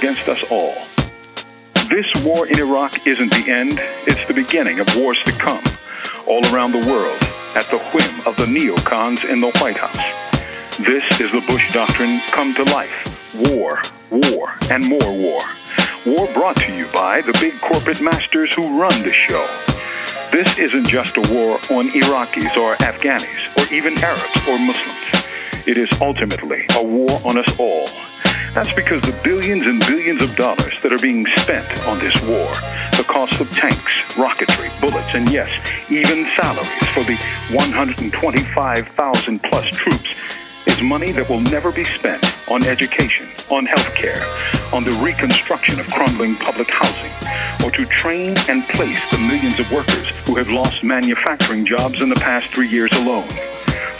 against us all. This war in Iraq isn't the end, it's the beginning of wars to come, all around the world, at the whim of the neocons in the White House. This is the Bush Doctrine come to life. War, war, and more war. War brought to you by the big corporate masters who run the show. This isn't just a war on Iraqis or Afghanis or even Arabs or Muslims. It is ultimately a war on us all. That's because the billions and billions of dollars that are being spent on this war, the cost of tanks, rocketry, bullets, and yes, even salaries for the 125,000 plus troops is money that will never be spent on education, on health care, on the reconstruction of crumbling public housing, or to train and place the millions of workers who have lost manufacturing jobs in the past three years alone.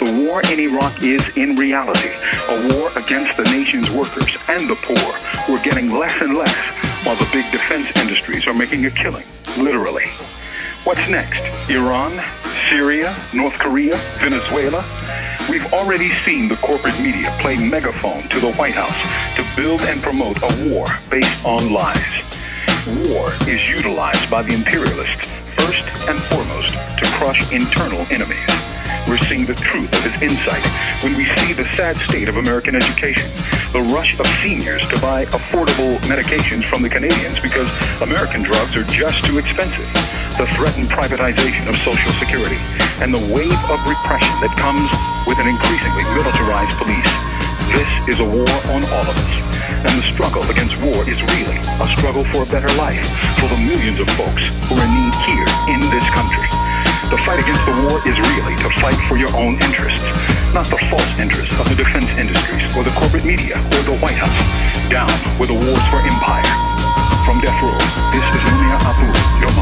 The war in Iraq is, in reality, a war against the nation's workers and the poor, who are getting less and less, while the big defense industries are making a killing, literally. What's next? Iran? Syria? North Korea? Venezuela? We've already seen the corporate media play megaphone to the White House to build and promote a war based on lies. War is utilized by the imperialists first and foremost to crush internal enemies. We're seeing the truth of his insight when we see the sad state of American education, the rush of seniors to buy affordable medications from the Canadians because American drugs are just too expensive, the threatened privatization of Social Security, and the wave of repression that comes with an increasingly militarized police. This is a war on all of us. And the struggle against war is really a struggle for a better life for the millions of folks who are in need here in this country. The fight against the war is really to fight for your own interests, not the false interests of the defense industries or the corporate media or the White House. Down with the wars for empire. From Death Row, this is Mumia Abu Yomah.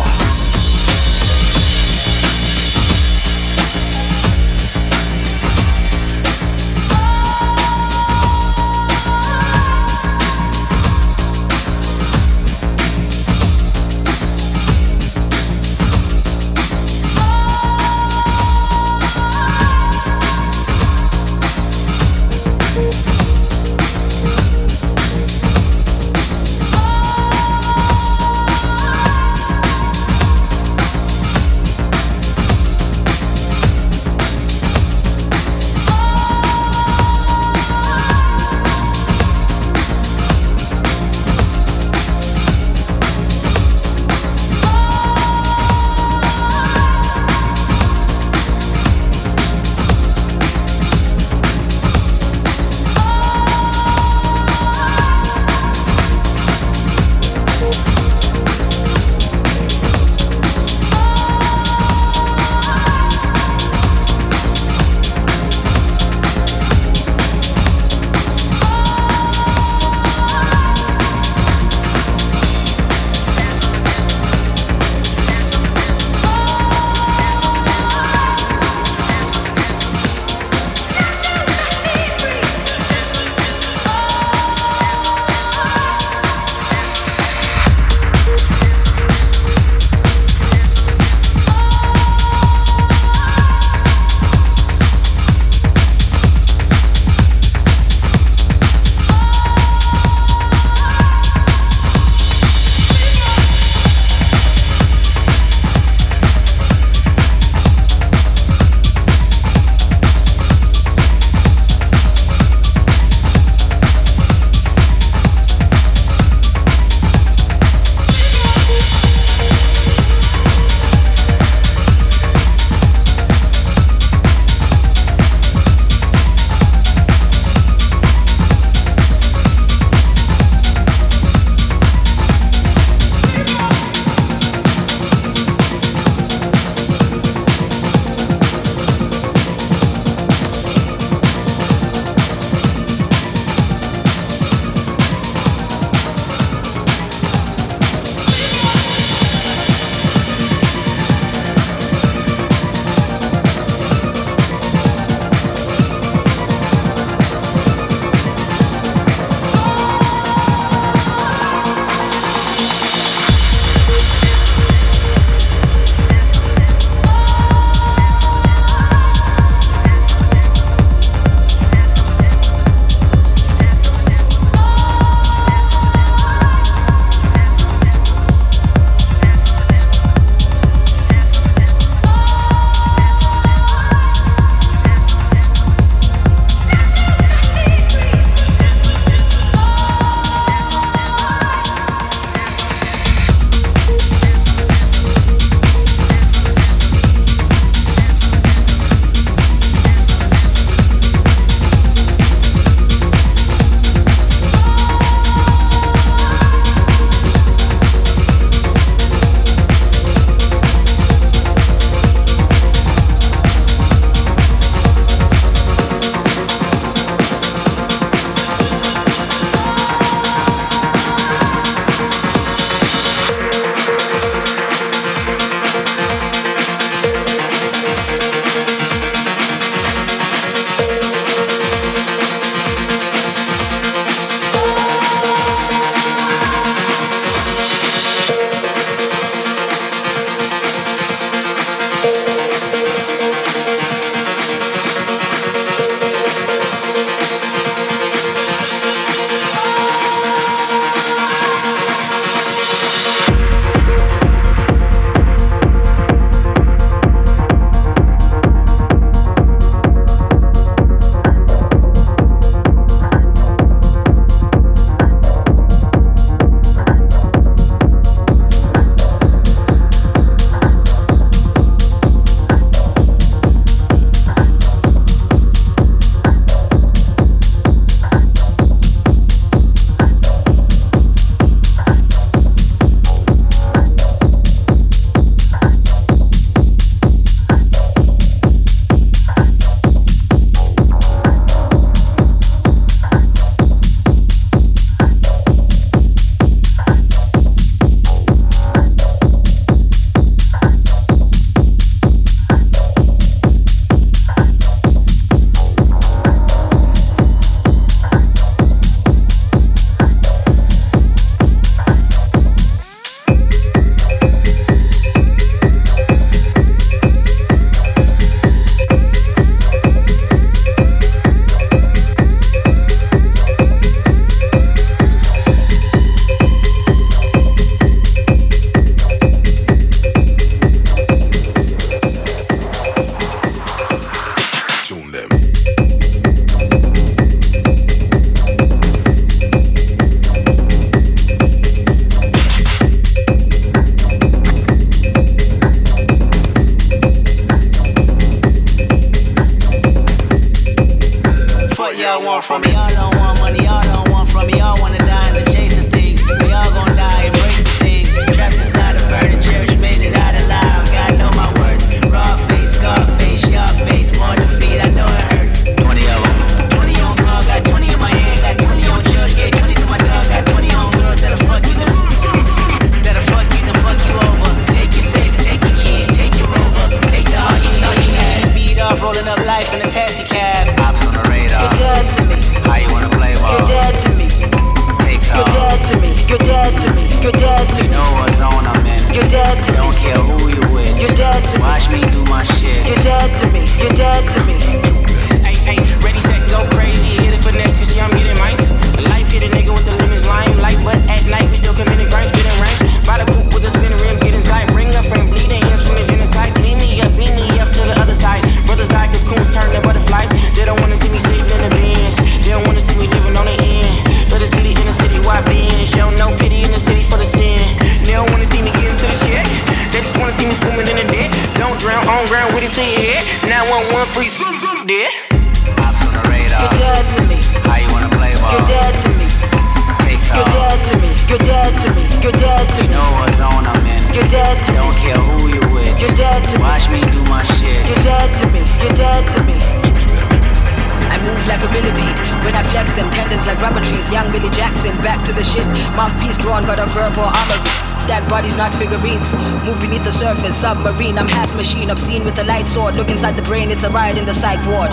Bodies, not figurines. Move beneath the surface, submarine. I'm half machine, obscene with a light sword. Look inside the brain, it's a riot in the psych ward.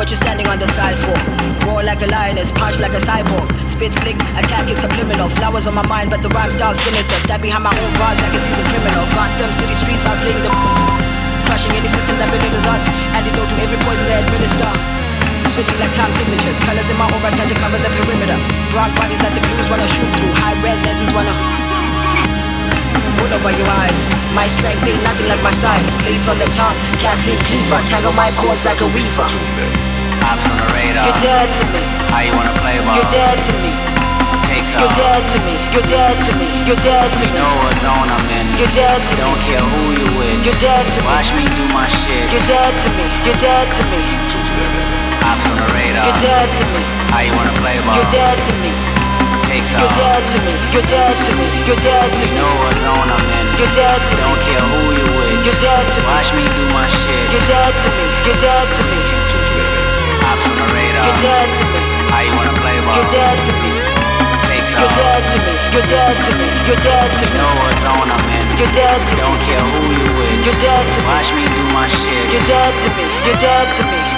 What you standing on the side for? Roar like a lioness, punch like a cyborg. Spit slick, attack is subliminal. Flowers on my mind, but the rhyme style sinister. Stab behind my own bars like a seasoned criminal. Gotham City streets outplaying the Crushing any system that belittles us. Antidote to every poison they administer. Switching like time signatures. Colors in my aura tend to cover the perimeter. Broad bodies that the wanna shoot through. High res lenses wanna. Pull over your eyes. My strength ain't nothing like my size. Blades on the tongue. Kathleen Cleaver. Tangle my cords like a weaver. Ops on the radar. You're dead to me. How you wanna play ball? You're dead to me. Takes off? You're off. dead to me. You're dead to me. You're dead to me. You know what zone I'm in. You're dead to me. Don't care who you with. You're dead to me. Watch me do my shit. You're dead to me. You're dead to me. Ops on the radar. You're dead to me. How you wanna play ball? You're dead to me. Takes You're dead to me. You're dead to me. You're dead to me. You know what zone I'm in. You're dead to me. Don't care who you with. You're dead to me. Watch me do my shit. You're dead to me. You're dead to me. Ops on the radar. You're dead to me. How you wanna play ball? You're dead to me. Takes off. You're dead to me. You're dead to me. You're dead to me. You know what zone I'm in. You're dead to me. Don't care who you with. You're dead to me. Watch me do my shit. You're dead to me. You're dead to me.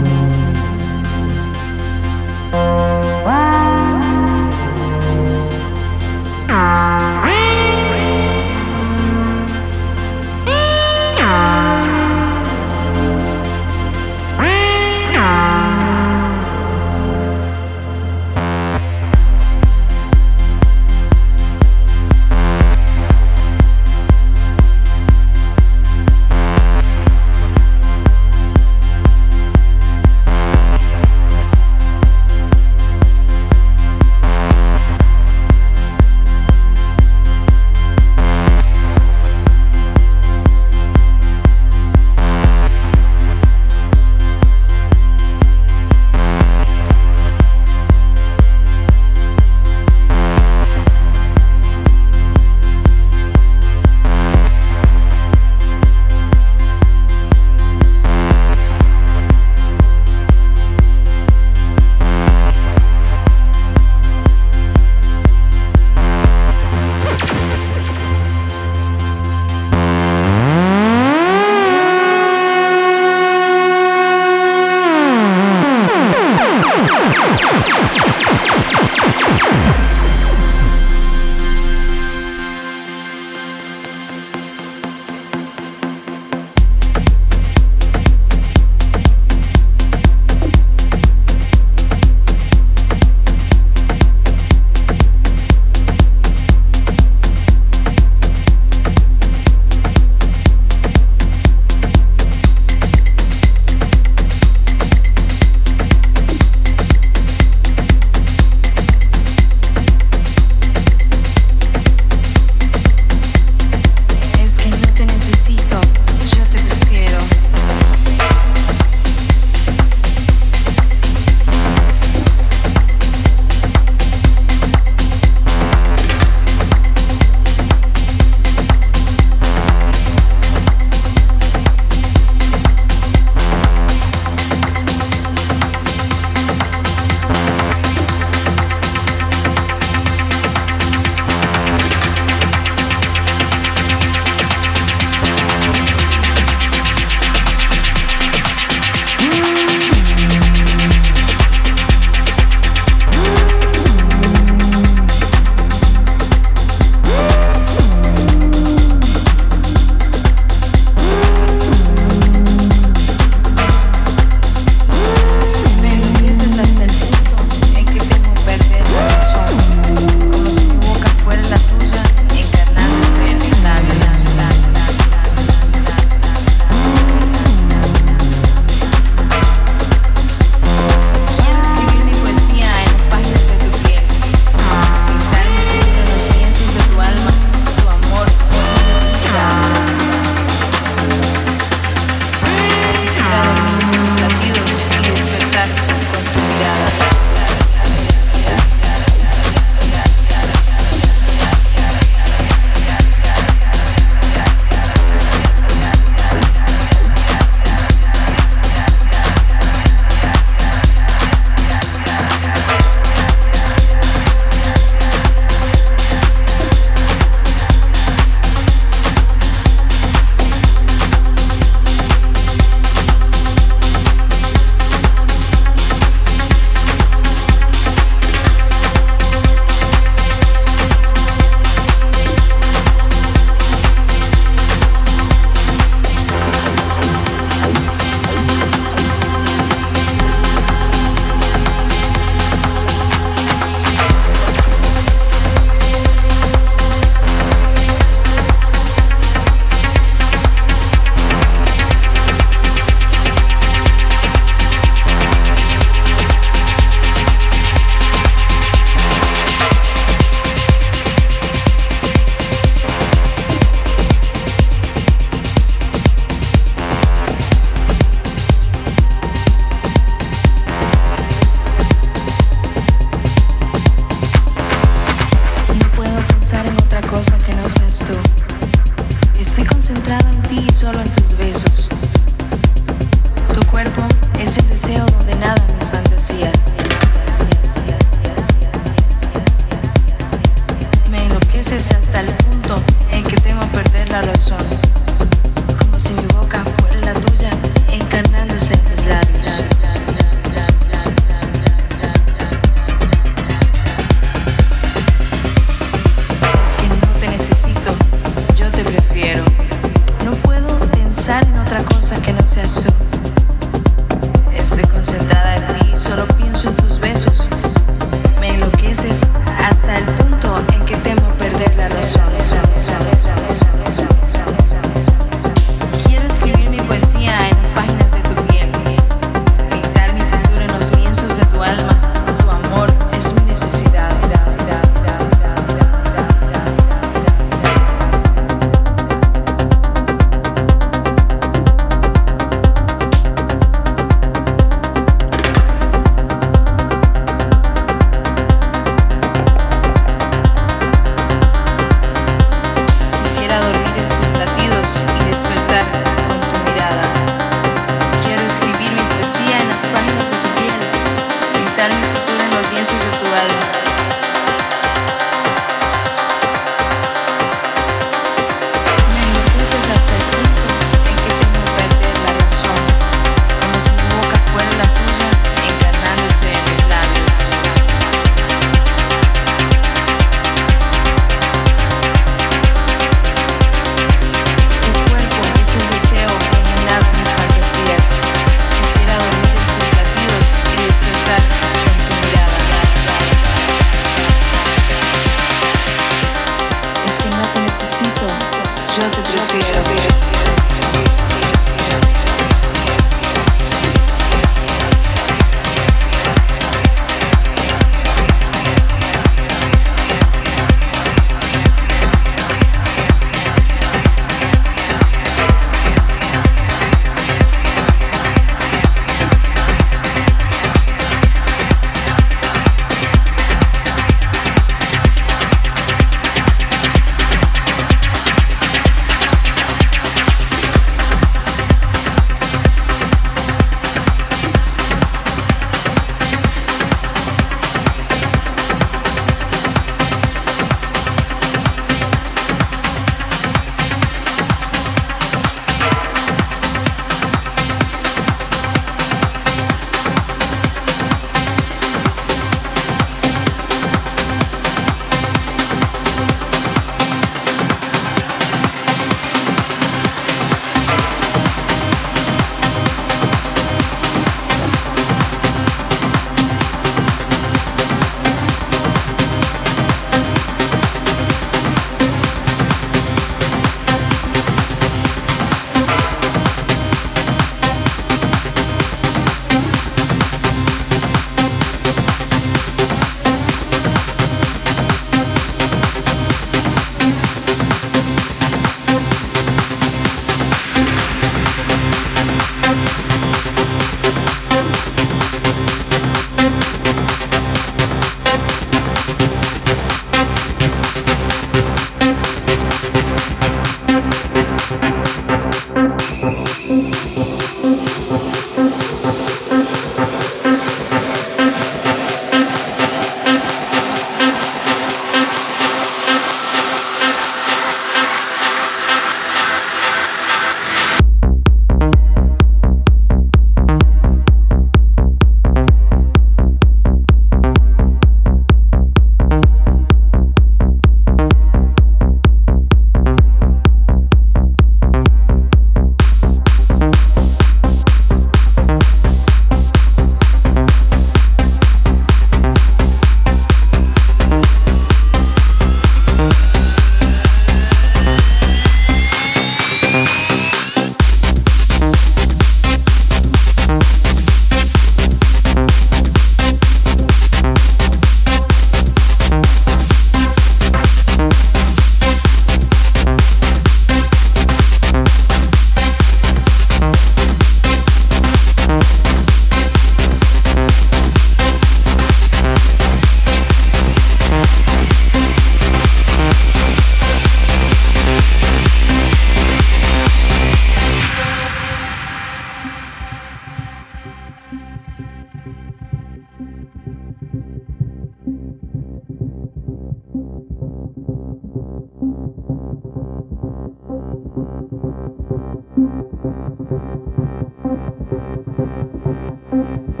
Thank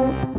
you.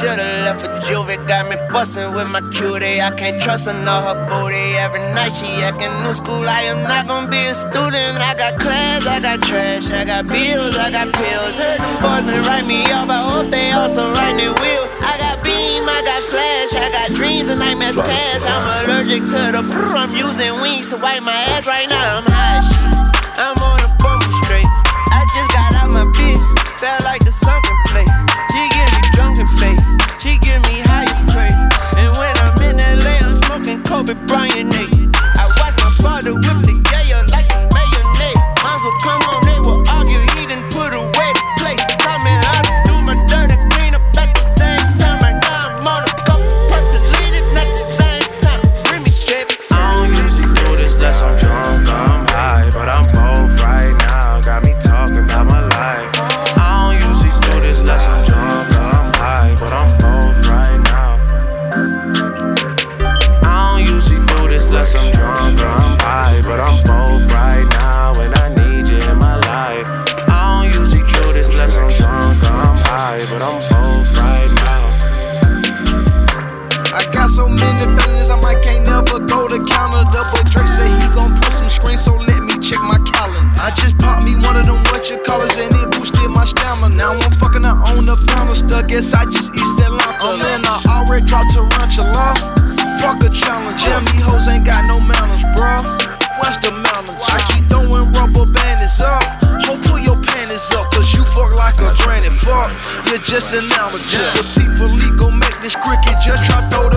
Should've left for juvie, got me bustin' with my cutie. I can't trust her, know her booty. Every night she actin' new school. I am not gonna be a student. I got class, I got trash, I got bills, I got pills. Heard them boys been write me off. I hope they also write their wheels. I got beam, I got flash, I got dreams and nightmares past. I'm allergic to the brr. I'm using wings to wipe my ass right now. I'm high. I'm on a bumper straight. I just got out my bitch, felt like the something. Kobe Bryant niggas. I watched my father whip the guess I just eat Atlanta. I'm in an already draw tarantula. Fuck a challenge. yeah. these hoes ain't got no manners, bro. Watch the mountains. I keep throwing rubber bandits up. Hope pull your panties up, cause you fuck like a granny. Fuck, you're just an amateur. Just petite for legal, make this cricket. Just try throw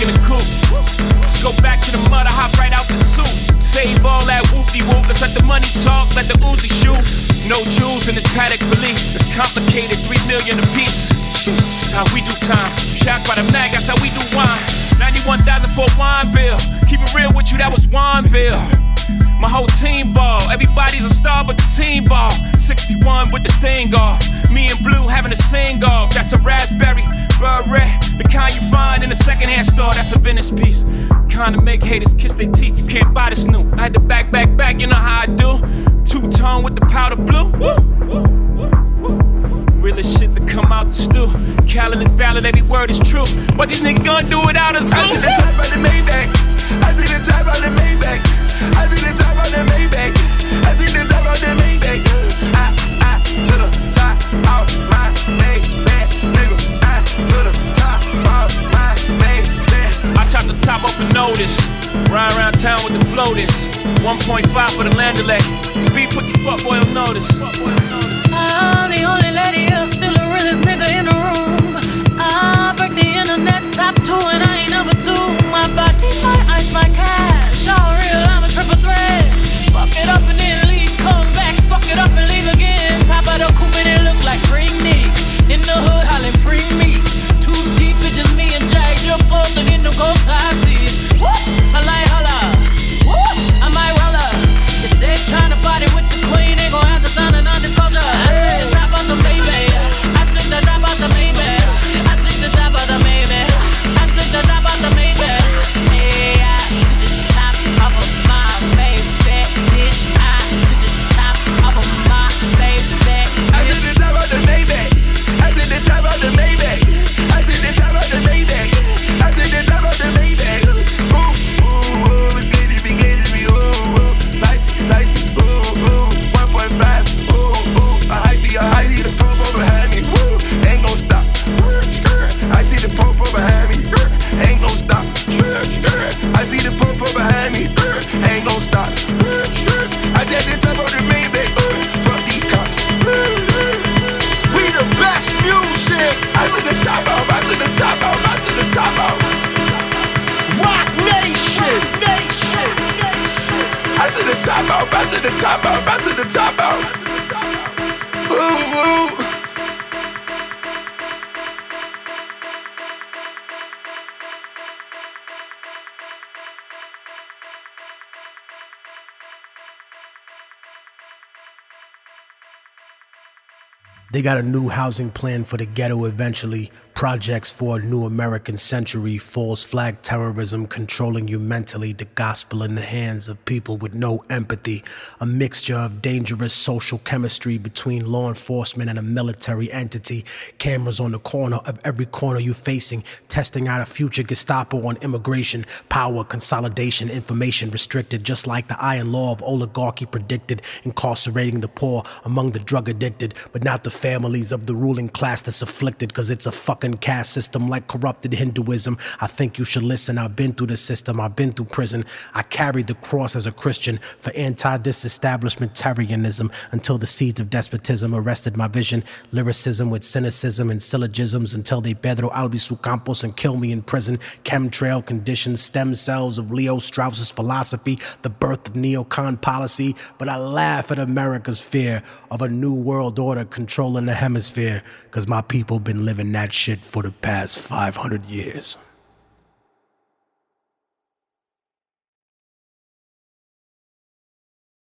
in the coupe. Let's go back to the mud, I hop right out the soup. Save all that whoopty whoop. Let's let the money talk, let the Uzi shoot. No jewels in this Patek Philippe. It's complicated, three million a piece. That's how we do time. Shacked by the mag, that's how we do wine. 91,000 for a wine bill. Keep it real with you, that was wine bill. My whole team ball. Everybody's a star but the team ball. 61 with the thing off. Me and Blue having a sing off. That's a raspberry, beret. The kind you find in a secondhand store. That's a Venice piece. Kind of make haters kiss their teeth. You can't buy this new. I had to back, back, back. You know how I do. Two tone with the powder blue. Woo, woo, woo, woo. Realest shit to come out the stew. Calendar is valid, every word is true. What these niggas gonna do without us? I see the top of the Maybach. I see the top of the Maybach. I see the top of the Maybach. Top off a notice. Ride around town with the floaters. 1.5 for the Landaulet. B put the fuckboy on notice. I'm the only lady here, still the realest nigga in the room. I break the internet top two and They got a new housing plan for the ghetto eventually. Projects for a new American century. False flag terrorism controlling you mentally. The gospel in the hands of people with no empathy. A mixture of dangerous social chemistry between law enforcement and a military entity. Cameras on the corner of every corner you're facing. Testing out a future Gestapo on immigration. Power, consolidation, information restricted. Just like the iron law of oligarchy predicted. Incarcerating the poor among the drug addicted. But not the families of the ruling class that's afflicted. Cause it's a fucking caste system like corrupted Hinduism. I think you should listen. I've been through the system. I've been through prison. I carried the cross as a Christian for anti-disestablishmentarianism until the seeds of despotism arrested my vision. Lyricism with cynicism and syllogisms until they Pedro Albizu Campos and kill me in prison. Chemtrail conditions, stem cells of Leo Strauss's philosophy, the birth of neocon policy. But I laugh at America's fear of a new world order controlling the hemisphere. Cause my people been living that shit for the past 500 years.